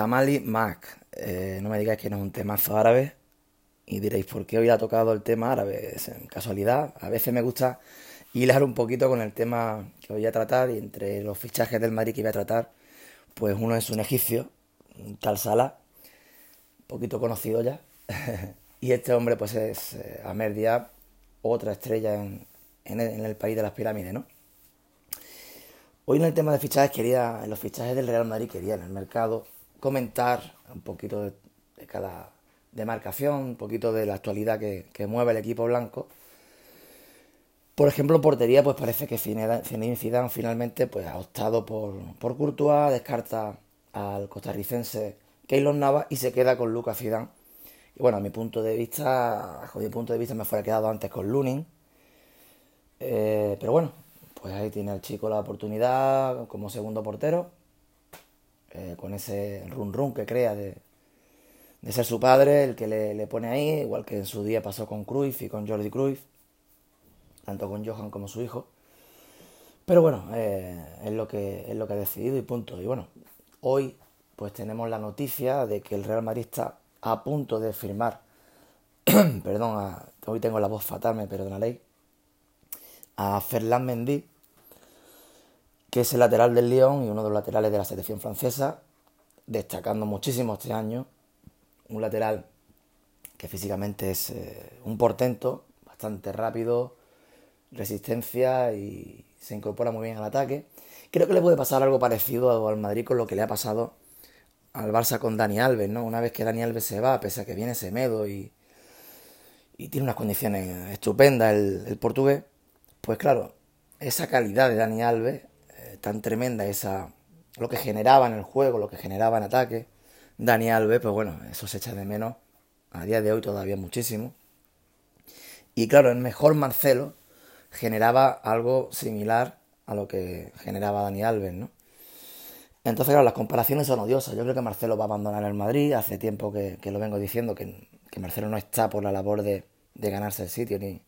Tamali Mac. Eh, no me digáis que no es un temazo árabe. Y diréis, ¿por qué hoy ha tocado el tema árabe? En casualidad. A veces me gusta hilar un poquito con el tema que voy a tratar. Y entre los fichajes del Madrid que voy a tratar, pues uno es un egipcio, un tal Salah, un poquito conocido ya. y este hombre, pues es eh, Amer otra estrella en, en, el, en el país de las pirámides, ¿no? Hoy en el tema de fichajes quería, en los fichajes del Real Madrid quería en el mercado comentar un poquito de, cada demarcación, un poquito de la actualidad que, que, mueve el equipo blanco. Por ejemplo, portería, pues parece que Zinedine Zidane finalmente pues, ha optado por, por Courtois, descarta al costarricense Keylor Navas y se queda con Lucas Zidane. Y bueno, a mi punto de vista, a mi punto de vista me fuera quedado antes con Lunin. Eh, pero bueno, pues ahí tiene el chico la oportunidad como segundo portero, eh, con ese run run que crea de, de ser su padre el que le, le, pone ahí, igual que en su día pasó con Cruyff y con Jordi Cruyff, tanto con Johan como su hijo. Pero bueno, eh, es, lo que, es lo que ha decidido y punto. Y bueno, hoy pues tenemos la noticia de que el Real Madrid está a punto de firmar, perdón, a, hoy tengo la voz fatal, me perdonaréis, a Ferland Mendy, que es el lateral del Lyon y uno de los laterales de la selección francesa, destacando muchísimo este año. Un lateral que físicamente es eh, un portento, bastante rápido, resistencia y se incorpora muy bien al ataque. Creo que le puede pasar algo parecido al Madrid con lo que le ha pasado al Barça con Dani Alves, ¿no? Una vez que Dani Alves se va, pese a que viene Semedo y, y tiene unas condiciones estupendas el, portugués, pues claro, esa calidad de Dani Alves, tan tremenda, esa lo que generaba en el juego, lo que generaba en ataque, Dani Alves, pues bueno, eso se echa de menos a día de hoy todavía muchísimo. Y claro, el mejor Marcelo generaba algo similar a lo que generaba Dani Alves, ¿no? Entonces, claro, las comparaciones son odiosas. Yo creo que Marcelo va a abandonar el Madrid. Hace tiempo que, que lo vengo diciendo, que, que, Marcelo no está por la labor de, de ganarse el sitio, ni,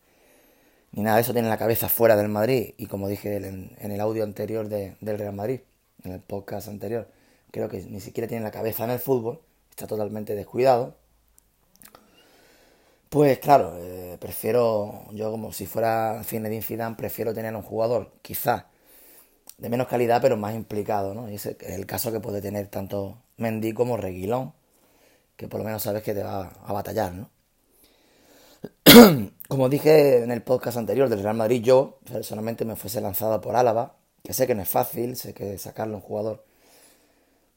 ni nada de eso tiene la cabeza fuera del Madrid. Y como dije en, el audio anterior de, del Real Madrid, en el podcast anterior, creo que ni siquiera tiene la cabeza en el fútbol, está totalmente descuidado. Pues claro, eh, prefiero, yo como si fuera Zinedine Zidane, prefiero tener un jugador quizás de menos calidad pero más implicado, ¿no? Y ese es el caso que puede tener tanto Mendy como Reguilón, que por lo menos sabes que te va a batallar, ¿no? Como dije en el podcast anterior del Real Madrid, yo personalmente me fuese lanzado por Álava, que sé que no es fácil, sé que sacarle un jugador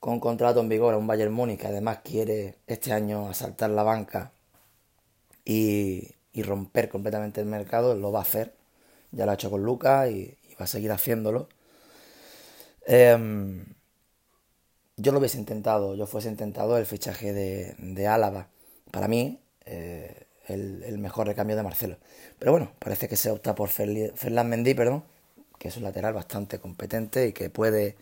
con contrato en vigor a un Bayern Múnich que además quiere este año asaltar la banca y, romper completamente el mercado, lo va a hacer. Ya lo ha hecho con Lucas y, va a seguir haciéndolo. Eh, yo lo hubiese intentado, yo fuese intentado el fichaje de, de Álava. Para mí, eh, el, mejor recambio de Marcelo. Pero bueno, parece que se opta por Ferland Mendy, perdón, que es un lateral bastante competente y que puede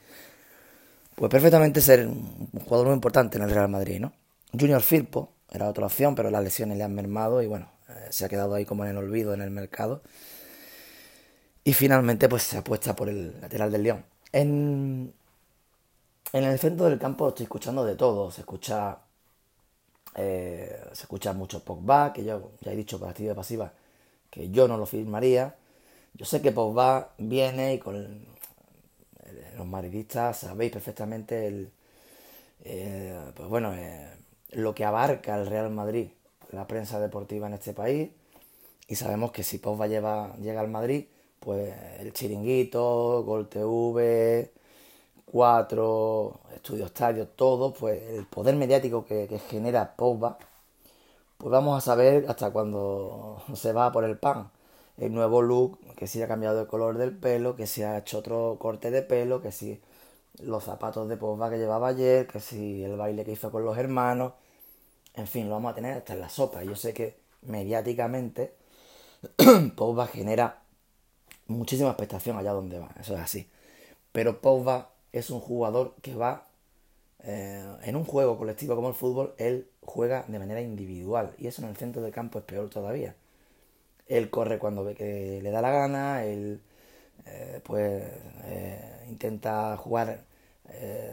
pues perfectamente ser un jugador muy importante en el Real Madrid, ¿no? Junior Firpo era otra opción, pero las lesiones le han mermado y bueno, eh, se ha quedado ahí como en el olvido en el mercado. Y finalmente pues se apuesta por el lateral del León. En, en el centro del campo estoy escuchando de todo. Se escucha eh, se escucha mucho Pogba, que yo ya he dicho por activa y pasiva que yo no lo firmaría. Yo sé que Pogba viene y con los madridistas sabéis perfectamente el, eh, pues bueno, eh, lo que abarca el Real Madrid, la prensa deportiva en este país. Y sabemos que si Pogba lleva, llega al Madrid, pues el chiringuito, Gol TV, 4, Estudio Estadio, todo, pues el poder mediático que, genera Pogba, pues vamos a saber hasta cuando se va por el pan. El nuevo look, que si ha cambiado el color del pelo, que si ha hecho otro corte de pelo, que si los zapatos de Pogba que llevaba ayer, que si el baile que hizo con los hermanos, en fin, lo vamos a tener hasta en la sopa. Yo sé que mediáticamente Pogba genera muchísima expectación allá donde va, eso es así. Pero Pogba es un jugador que va eh, en un juego colectivo como el fútbol, él juega de manera individual y eso en el centro del campo es peor todavía. Él corre cuando ve que le da la gana, él eh, pues eh, intenta jugar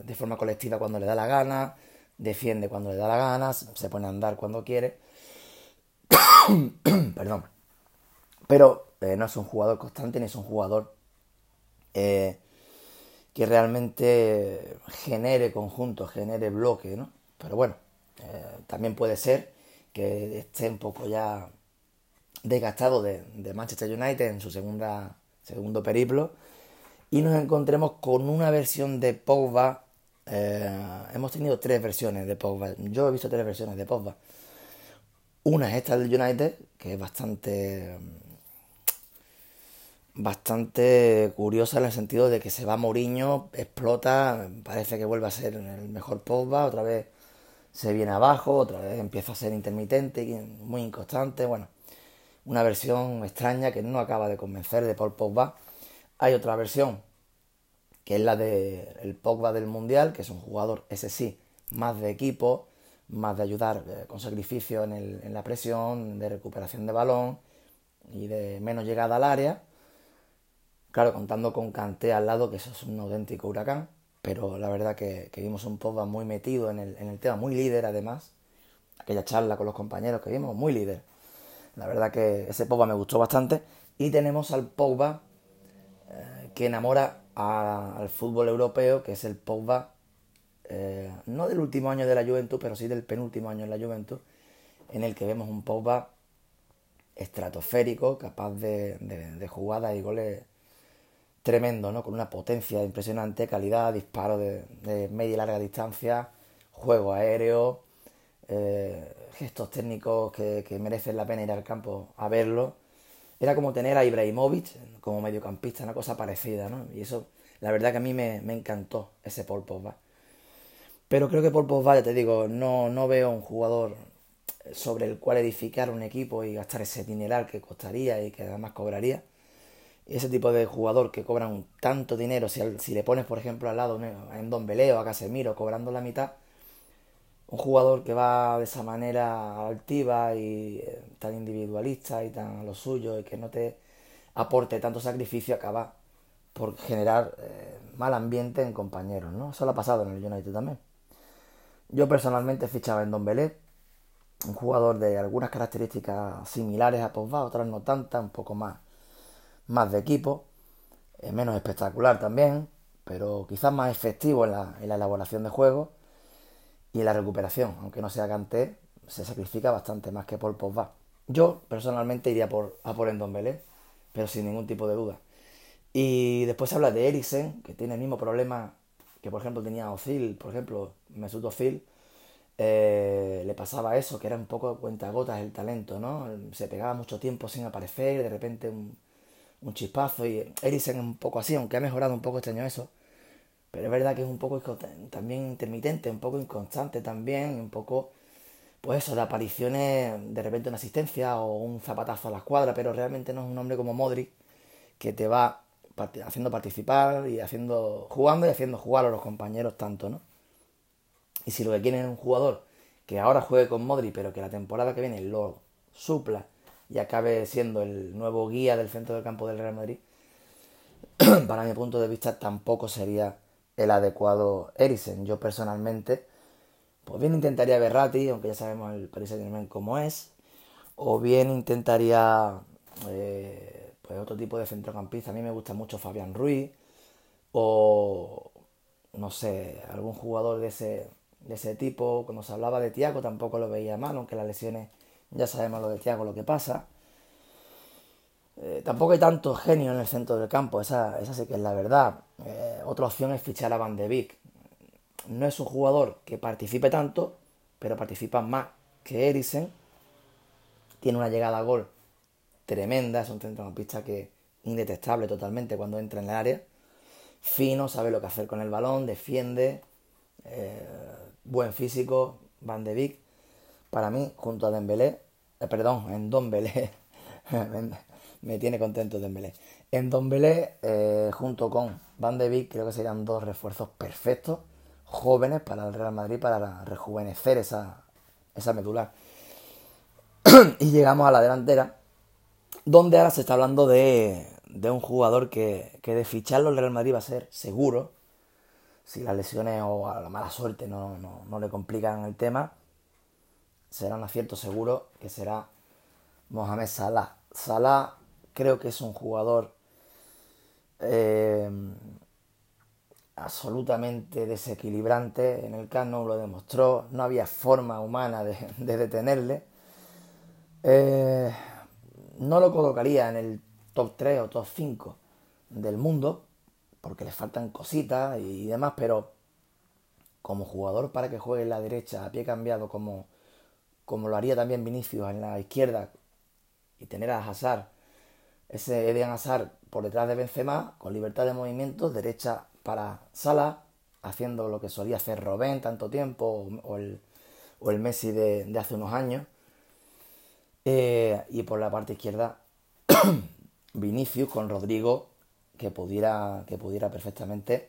de forma colectiva cuando le da la gana, defiende cuando le da la gana, se pone a andar cuando quiere. Perdón. Pero no es un jugador constante ni es un jugador eh, que realmente genere conjunto, genere bloque, ¿no? Pero bueno, eh, también puede ser que esté un poco ya desgastado de, Manchester United en su segunda, segundo periplo y nos encontremos con una versión de Pogba. hemos tenido tres versiones de Pogba. Yo he visto tres versiones de Pogba. Una es esta del United, que es bastante bastante curiosa en el sentido de que se va Mourinho, explota, parece que vuelve a ser el mejor Pogba, otra vez se viene abajo, otra vez empieza a ser intermitente, muy inconstante, bueno, una versión extraña que no acaba de convencer de Paul Pogba. Hay otra versión que es la del el Pogba del Mundial, que es un jugador, ese sí, más de equipo, más de ayudar eh, con sacrificio en, el, en la presión, de recuperación de balón y de menos llegada al área Claro, contando con Canté al lado, que eso es un auténtico huracán, pero la verdad que, vimos un Pogba muy metido en el, tema, muy líder además. Aquella charla con los compañeros que vimos, muy líder. La verdad que ese Pogba me gustó bastante. Y tenemos al Pogba eh, que enamora al fútbol europeo, que es el Pogba, eh, no del último año de la Juventud, pero sí del penúltimo año en la Juventud, en el que vemos un Pogba estratosférico, capaz de, de jugadas y goles tremendo, ¿no? Con una potencia impresionante, calidad, disparo de, media y larga distancia, juego aéreo, eh, gestos técnicos que, merecen la pena ir al campo a verlo. Era como tener a Ibrahimovic como mediocampista, una cosa parecida, ¿no? Y eso, la verdad que a mí me, encantó ese Paul Pogba. Pero creo que Paul Pogba, ya te digo, no, no veo un jugador sobre el cual edificar un equipo y gastar ese dineral que costaría y que además cobraría ese tipo de jugador que cobran tanto dinero, si, le pones por ejemplo al lado en Don Beleo, a Casemiro cobrando la mitad, un jugador que va de esa manera altiva y eh, tan individualista y tan a lo suyo y que no te aporte tanto sacrificio acaba por generar eh, mal ambiente en compañeros, ¿no? Eso lo ha pasado en el United también. Yo personalmente fichaba en Don Belé, un jugador de algunas características similares a Pogba, otras no tantas, un poco más más de equipo, eh, menos espectacular también, pero quizás más efectivo en la, elaboración de juegos y en la recuperación, aunque no sea Kanté, se sacrifica bastante más que por Pogba. Yo personalmente iría por, a por Endombele, pero sin ningún tipo de duda. Y después se habla de Eriksen, que tiene el mismo problema que por ejemplo tenía Ozil, por ejemplo, Mesut Ozil, eh, le pasaba eso, que era un poco cuentagotas el talento, ¿no? Se pegaba mucho tiempo sin aparecer, de repente un, un chispazo y Eriksen es un poco así, aunque ha mejorado un poco este año eso. Pero es verdad que es un poco también intermitente, un poco inconstante también, un poco, pues eso, de apariciones, de repente una asistencia o un zapatazo a la escuadra, pero realmente no es un hombre como Modric que te va haciendo participar y haciendo, jugando y haciendo jugar a los compañeros tanto, ¿no? Y si lo que quieren es un jugador que ahora juegue con Modric, pero que la temporada que viene lo supla y acabe siendo el nuevo guía del centro del campo del Real Madrid, para mi punto de vista tampoco sería el adecuado Eriksen. Yo personalmente, pues bien intentaría Berrati, aunque ya sabemos el Paris Saint Germain cómo es, o bien intentaría eh, pues otro tipo de centrocampista. A mí me gusta mucho Fabián Ruiz, o no sé, algún jugador de ese, de ese tipo. Cuando se hablaba de Tiago tampoco lo veía mal, aunque las lesiones ya sabemos lo de Thiago, lo que pasa. Eh, tampoco hay tanto genio en el centro del campo, esa, esa sí que es la verdad. Eh, otra opción es fichar a Van de Beek. No es un jugador que participe tanto, pero participa más que Eriksen. Tiene una llegada a gol tremenda, es un centrocampista que indetectable totalmente cuando entra en el área. Fino, sabe lo que hacer con el balón, defiende, eh, buen físico, Van de Beek para mí, junto a Dembélé, eh, perdón, en Don Belé, me tiene contento Dembélé. En Don Belé, eh, junto con Van de Beek, creo que serían dos refuerzos perfectos, jóvenes para el Real Madrid, para rejuvenecer esa, esa y llegamos a la delantera, donde ahora se está hablando de, de un jugador que, que de ficharlo el Real Madrid va a ser seguro, si las lesiones o la mala suerte no, no le complican el tema, será un acierto seguro que será Mohamed Salah. Salah creo que es un jugador eh, absolutamente desequilibrante. En el Cano lo demostró. No había forma humana de, detenerle. Eh, no lo colocaría en el top 3 o top 5 del mundo, porque le faltan cositas y demás, pero como jugador para que juegue en la derecha a pie cambiado, como, como lo haría también Vinicius en la izquierda, y tener a Hazard ese Eden Hazard por detrás de Benzema, con libertad de movimiento, derecha para Sala, haciendo lo que solía hacer Robén tanto tiempo, o el, o el Messi de, hace unos años. Eh, y por la parte izquierda, Vinicius con Rodrigo, que pudiera, que pudiera perfectamente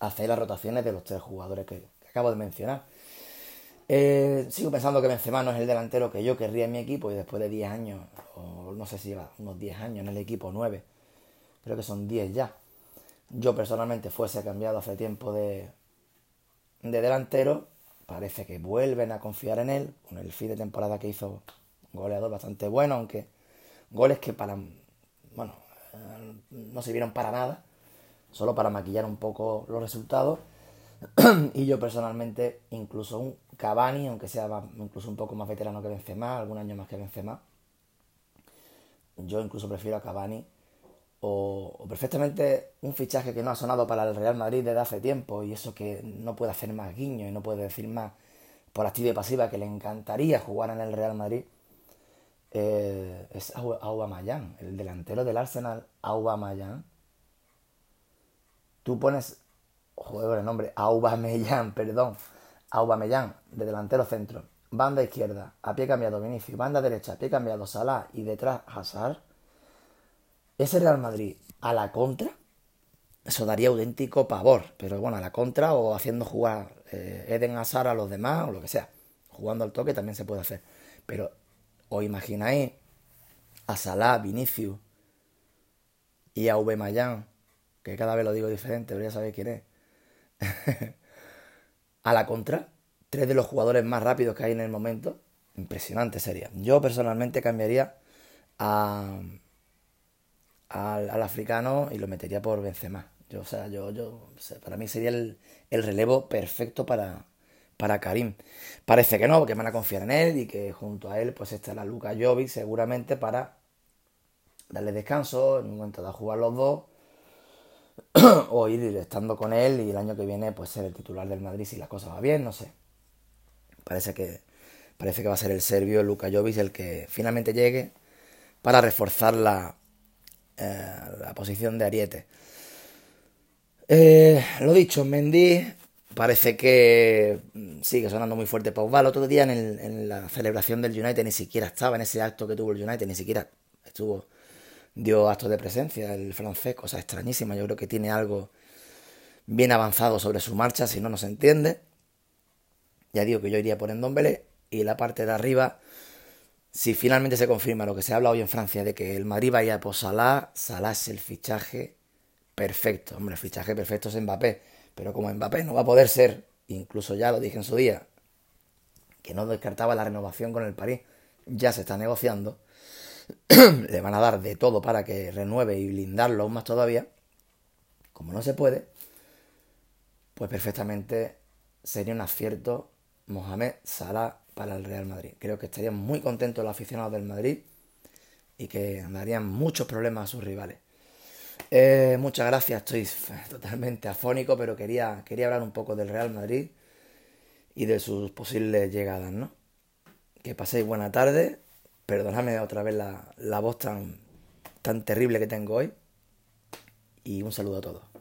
hacer las rotaciones de los tres jugadores que acabo de mencionar. Eh, sigo pensando que Benzema no es el delantero que yo querría en mi equipo y después de 10 años, o no sé si lleva unos 10 años en el equipo, 9, creo que son 10 ya. Yo personalmente fuese cambiado hace tiempo de, de delantero, parece que vuelven a confiar en él, con el fin de temporada que hizo goleador bastante bueno, aunque goles que para, bueno, eh, no sirvieron para nada, solo para maquillar un poco los resultados. y yo personalmente, incluso un Cavani, aunque sea incluso un poco más veterano que Benzema, algún año más que Benzema, yo incluso prefiero a Cavani o, perfectamente un fichaje que no ha sonado para el Real Madrid desde hace tiempo y eso que no puede hacer más guiño y no puede decir más por activa y pasiva que le encantaría jugar en el Real Madrid eh, es Aubameyang, el delantero del Arsenal, Aubameyang. Tú pones, joder, el nombre, Aubameyang, perdón, Aubameyang, de delantero centro, banda izquierda, a pie cambiado Vinicius, banda derecha, a pie cambiado Salah. Y detrás Hazard, ese Real Madrid a la contra, eso daría auténtico pavor, pero bueno, a la contra o haciendo jugar eh, Eden Hazard a los demás o lo que sea, jugando al toque también se puede hacer, pero os imagináis a Salah, Vinicius y a Aubameyang, que cada vez lo digo diferente, pero ya sabéis quién es. a la contra, tres de los jugadores más rápidos que hay en el momento, impresionante sería. Yo personalmente cambiaría al, africano y lo metería por Benzema. Yo, o sea, yo, yo, para mí sería el, relevo perfecto para, para Karim. Parece que no, que van a confiar en él y que junto a él pues estará Luca Jovic seguramente para darle descanso, en un momento de jugar los dos o ir estando con él y el año que viene pues ser el titular del Madrid si la cosa va bien, no sé. Parece que parece que va a ser el serbio Luka Jovic el que finalmente llegue para reforzar la, eh, la posición de Ariete. Eh, lo dicho, Mendy parece que sigue sonando muy fuerte Pogba. El otro día en, en, la celebración del United ni siquiera estaba en ese acto que tuvo el United, ni siquiera estuvo dio actos de presencia el francés, cosa extrañísima. Yo creo que tiene algo bien avanzado sobre su marcha, si no, no se entiende. Ya digo que yo iría por Endombele y la parte de arriba, si finalmente se confirma lo que se habla hoy en Francia de que el Madrid vaya por Salah, Salah es el fichaje perfecto. Hombre, el fichaje perfecto es Mbappé, pero como Mbappé no va a poder ser, incluso ya lo dije en su día, que no descartaba la renovación con el París, ya se está negociando. le van a dar de todo para que renueve y blindarlo aún más todavía, como no se puede, pues perfectamente sería un acierto Mohamed Salah para el Real Madrid. Creo que estarían muy contentos los aficionados del Madrid y que darían muchos problemas a sus rivales. Eh, muchas gracias, estoy totalmente afónico, pero quería, quería hablar un poco del Real Madrid y de sus posibles llegadas, ¿no? Que paséis buena tarde Perdóname otra vez la, la voz tan, tan terrible que tengo hoy. Y un saludo a todos.